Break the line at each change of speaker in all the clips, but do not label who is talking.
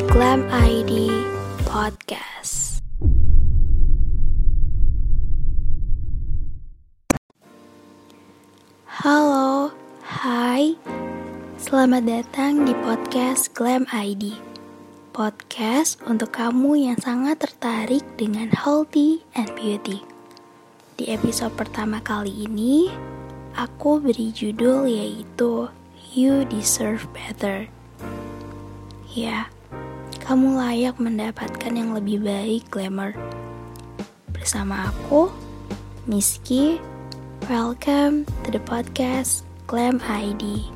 The Glam ID Podcast. Halo, hai, selamat datang di podcast Glam ID. Podcast untuk kamu yang sangat tertarik dengan healthy and beauty. Di episode pertama kali ini, aku beri judul yaitu You Deserve Better. Ya, kamu layak mendapatkan yang lebih baik, Glamour. Bersama aku, Miski, welcome to the podcast Glam ID.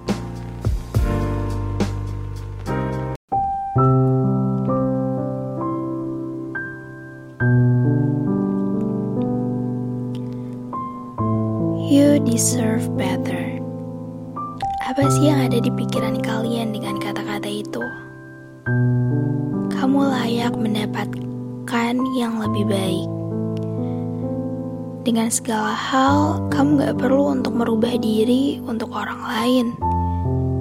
You deserve better. Apa sih yang ada di pikiran kalian dengan kata-kata itu? Layak mendapatkan yang lebih baik. Dengan segala hal, kamu gak perlu untuk merubah diri untuk orang lain.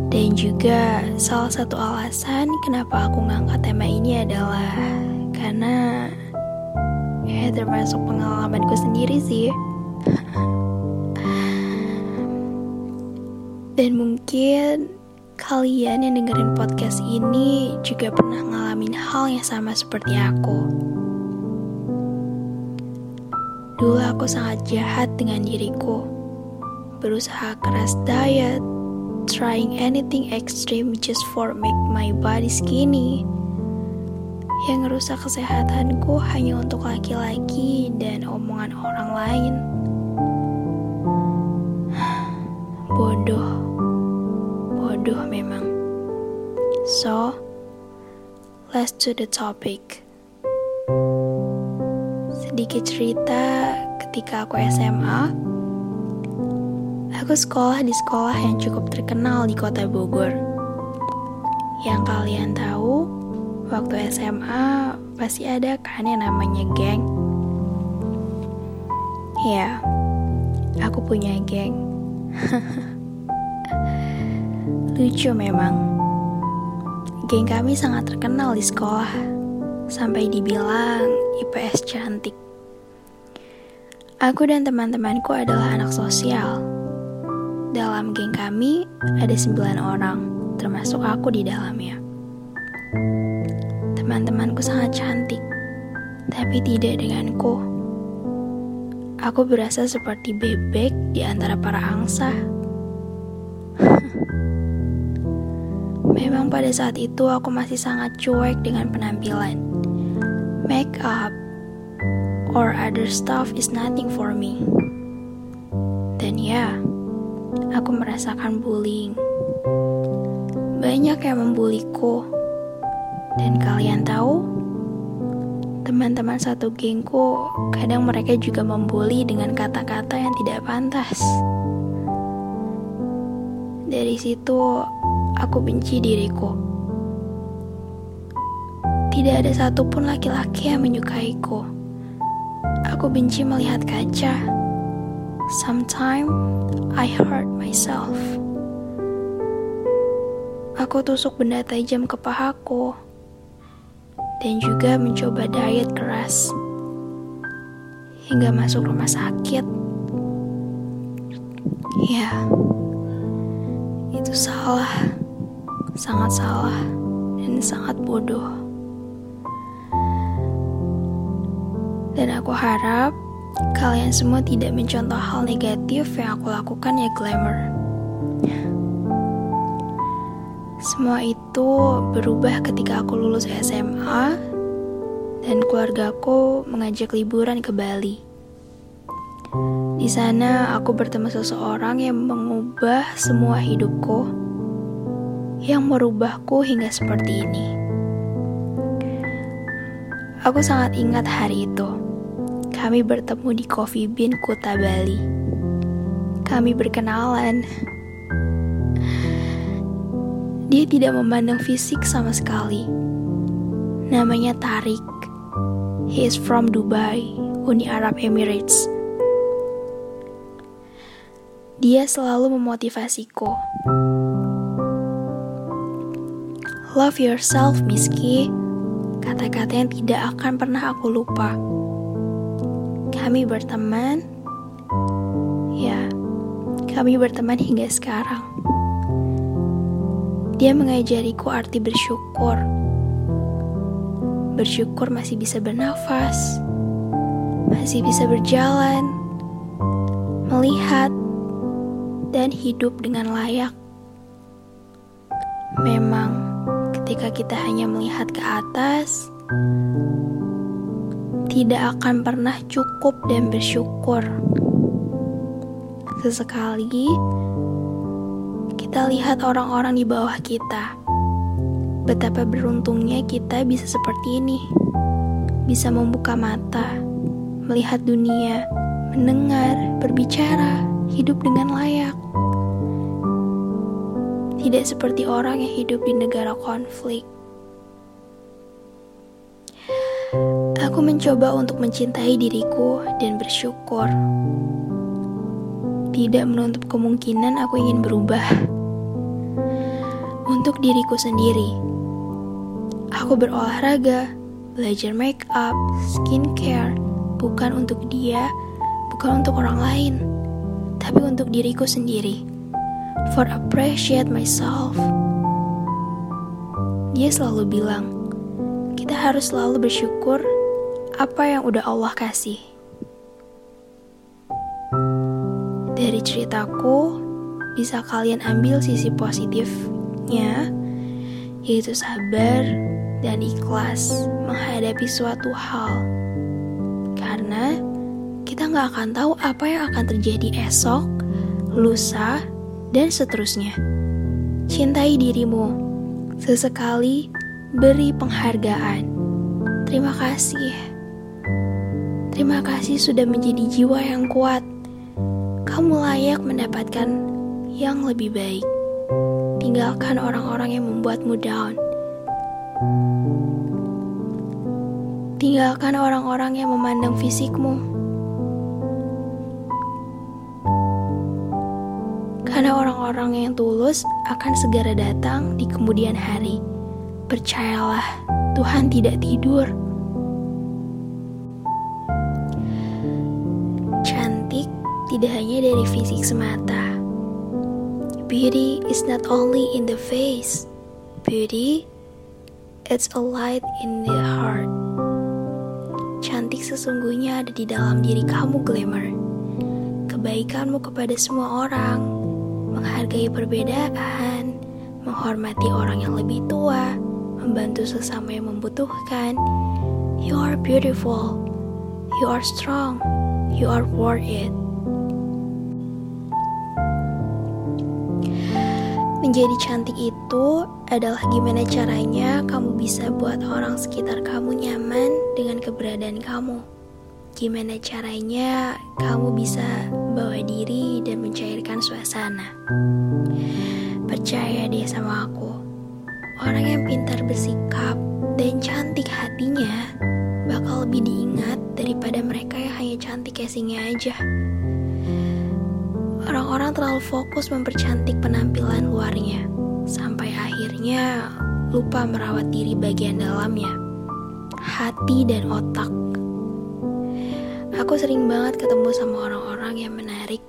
Dan juga salah satu alasan kenapa aku ngangkat tema ini adalah karena ya termasuk pengalamanku sendiri sih. Dan mungkin kalian yang dengerin podcast ini juga pernah ngalamin hal yang sama seperti aku. Dulu aku sangat jahat dengan diriku. Berusaha keras diet, trying anything extreme just for make my body skinny. Yang ngerusak kesehatanku hanya untuk laki-laki dan omongan orang lain. Bodoh. Bodoh memang. So, let's to the topic. Sedikit cerita ketika aku SMA, aku sekolah di sekolah yang cukup terkenal di kota Bogor. Yang kalian tahu, waktu SMA pasti ada kan yang namanya geng. Ya, aku punya geng. Lucu memang. Geng kami sangat terkenal di sekolah, sampai dibilang IPS cantik. Aku dan teman-temanku adalah anak sosial. Dalam geng kami ada sembilan orang, termasuk aku di dalamnya. Teman-temanku sangat cantik, tapi tidak denganku. Aku berasa seperti bebek di antara para angsa. Memang pada saat itu aku masih sangat cuek dengan penampilan. Make up or other stuff is nothing for me. Dan ya, aku merasakan bullying. Banyak yang membuliku. Dan kalian tahu, teman-teman satu gengku kadang mereka juga membuli dengan kata-kata yang tidak pantas. Dari situ, aku benci diriku. Tidak ada satupun laki-laki yang menyukaiku. Aku benci melihat kaca. Sometimes I hurt myself. Aku tusuk benda tajam ke pahaku dan juga mencoba diet keras hingga masuk rumah sakit. Ya, itu salah, sangat salah, dan sangat bodoh. Dan aku harap kalian semua tidak mencontoh hal negatif yang aku lakukan ya glamour. Semua itu berubah ketika aku lulus SMA dan keluargaku mengajak liburan ke Bali. Di sana aku bertemu seseorang yang mengubah semua hidupku, yang merubahku hingga seperti ini. Aku sangat ingat hari itu. Kami bertemu di Coffee Bean Kuta Bali. Kami berkenalan. Dia tidak memandang fisik sama sekali. Namanya Tarik. He is from Dubai, Uni Arab Emirates. Dia selalu memotivasiku. Love yourself, Miski. Kata-kata yang tidak akan pernah aku lupa. Kami berteman. Ya, kami berteman hingga sekarang. Dia mengajariku arti bersyukur. Bersyukur masih bisa bernafas, masih bisa berjalan, melihat, dan hidup dengan layak. Memang, ketika kita hanya melihat ke atas, tidak akan pernah cukup dan bersyukur. Sesekali kita lihat orang-orang di bawah kita. Betapa beruntungnya kita bisa seperti ini, bisa membuka mata, melihat dunia, mendengar, berbicara, hidup dengan layak tidak seperti orang yang hidup di negara konflik. Aku mencoba untuk mencintai diriku dan bersyukur. Tidak menutup kemungkinan aku ingin berubah. Untuk diriku sendiri, aku berolahraga, belajar make up, skincare, bukan untuk dia, bukan untuk orang lain, tapi untuk diriku sendiri for appreciate myself. Dia selalu bilang, kita harus selalu bersyukur apa yang udah Allah kasih. Dari ceritaku, bisa kalian ambil sisi positifnya, yaitu sabar dan ikhlas menghadapi suatu hal. Karena kita nggak akan tahu apa yang akan terjadi esok, lusa, dan seterusnya. Cintai dirimu, sesekali beri penghargaan. Terima kasih. Terima kasih sudah menjadi jiwa yang kuat. Kamu layak mendapatkan yang lebih baik. Tinggalkan orang-orang yang membuatmu down. Tinggalkan orang-orang yang memandang fisikmu Karena orang-orang yang tulus akan segera datang di kemudian hari. Percayalah, Tuhan tidak tidur. Cantik tidak hanya dari fisik semata. Beauty is not only in the face. Beauty, it's a light in the heart. Cantik sesungguhnya ada di dalam diri kamu, Glamour. Kebaikanmu kepada semua orang, menghargai perbedaan, menghormati orang yang lebih tua, membantu sesama yang membutuhkan. You are beautiful, you are strong, you are worth it. Menjadi cantik itu adalah gimana caranya kamu bisa buat orang sekitar kamu nyaman dengan keberadaan kamu. Gimana caranya kamu bisa bawa diri dan mencairkan suasana? Percaya deh sama aku, orang yang pintar bersikap dan cantik hatinya bakal lebih diingat daripada mereka yang hanya cantik casingnya aja. Orang-orang terlalu fokus mempercantik penampilan luarnya, sampai akhirnya lupa merawat diri bagian dalamnya, hati dan otak. Aku sering banget ketemu sama orang-orang yang menarik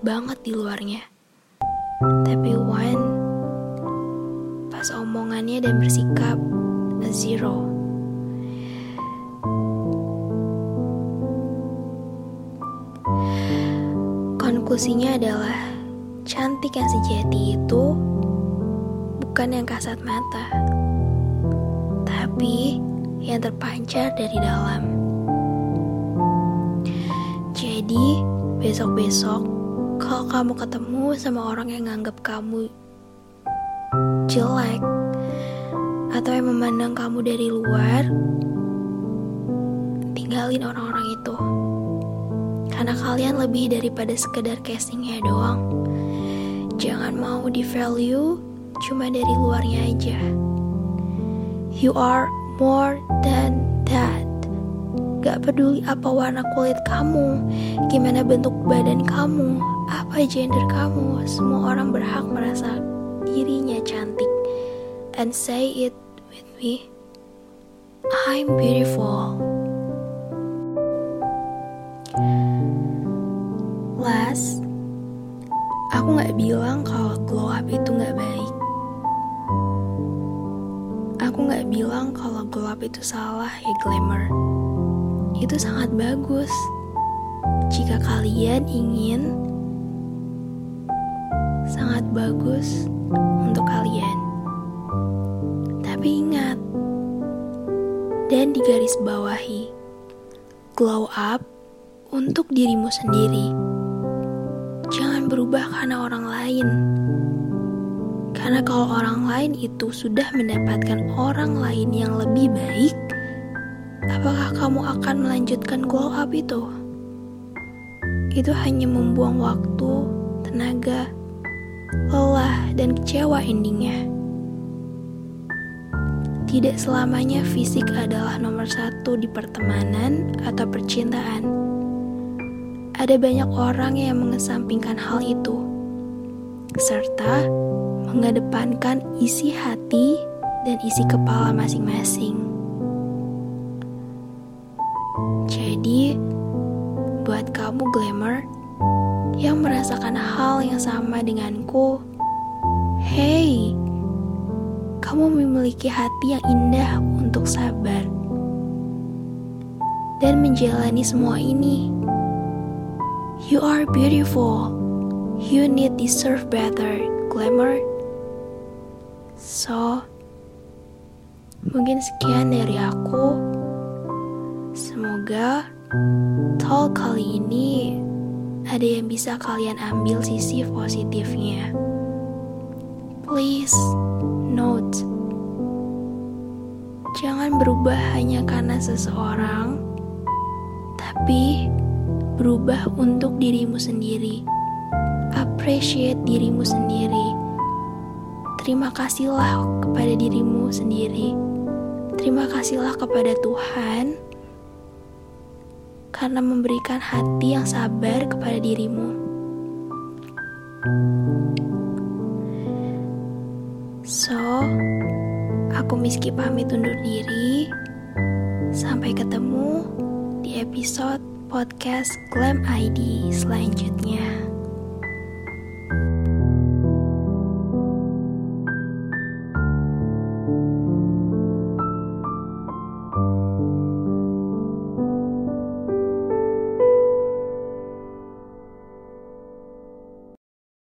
banget di luarnya. Tapi one, pas omongannya dan bersikap, zero. Konklusinya adalah, cantik yang sejati itu bukan yang kasat mata, tapi yang terpancar dari dalam. Jadi, besok-besok kalau kamu ketemu sama orang yang nganggap kamu jelek atau yang memandang kamu dari luar, tinggalin orang-orang itu. Karena kalian lebih daripada sekedar casingnya doang. Jangan mau di value cuma dari luarnya aja. You are more than. Gak peduli apa warna kulit kamu, gimana bentuk badan kamu, apa gender kamu, semua orang berhak merasa dirinya cantik. and say it with me. I'm beautiful. Last, aku gak bilang kalau glow up itu gak baik. Aku gak bilang kalau glow up itu salah ya glamour. Itu sangat bagus. Jika kalian ingin, sangat bagus untuk kalian. Tapi ingat, dan digaris bawahi, glow up untuk dirimu sendiri jangan berubah karena orang lain. Karena kalau orang lain itu sudah mendapatkan orang lain yang lebih baik, apakah kamu akan melanjutkan glow up itu? Itu hanya membuang waktu, tenaga, lelah, dan kecewa endingnya. Tidak selamanya fisik adalah nomor satu di pertemanan atau percintaan ada banyak orang yang mengesampingkan hal itu, serta mengedepankan isi hati dan isi kepala masing-masing. Jadi, buat kamu glamour yang merasakan hal yang sama denganku, hey, kamu memiliki hati yang indah untuk sabar dan menjalani semua ini. You are beautiful. You need deserve better, glamour. So, mungkin sekian dari aku. Semoga talk kali ini ada yang bisa kalian ambil sisi positifnya. Please note, jangan berubah hanya karena seseorang, tapi berubah untuk dirimu sendiri. Appreciate dirimu sendiri. Terima kasihlah kepada dirimu sendiri. Terima kasihlah kepada Tuhan karena memberikan hati yang sabar kepada dirimu. So, aku Miski pamit undur diri. Sampai ketemu di episode podcast Glam ID selanjutnya.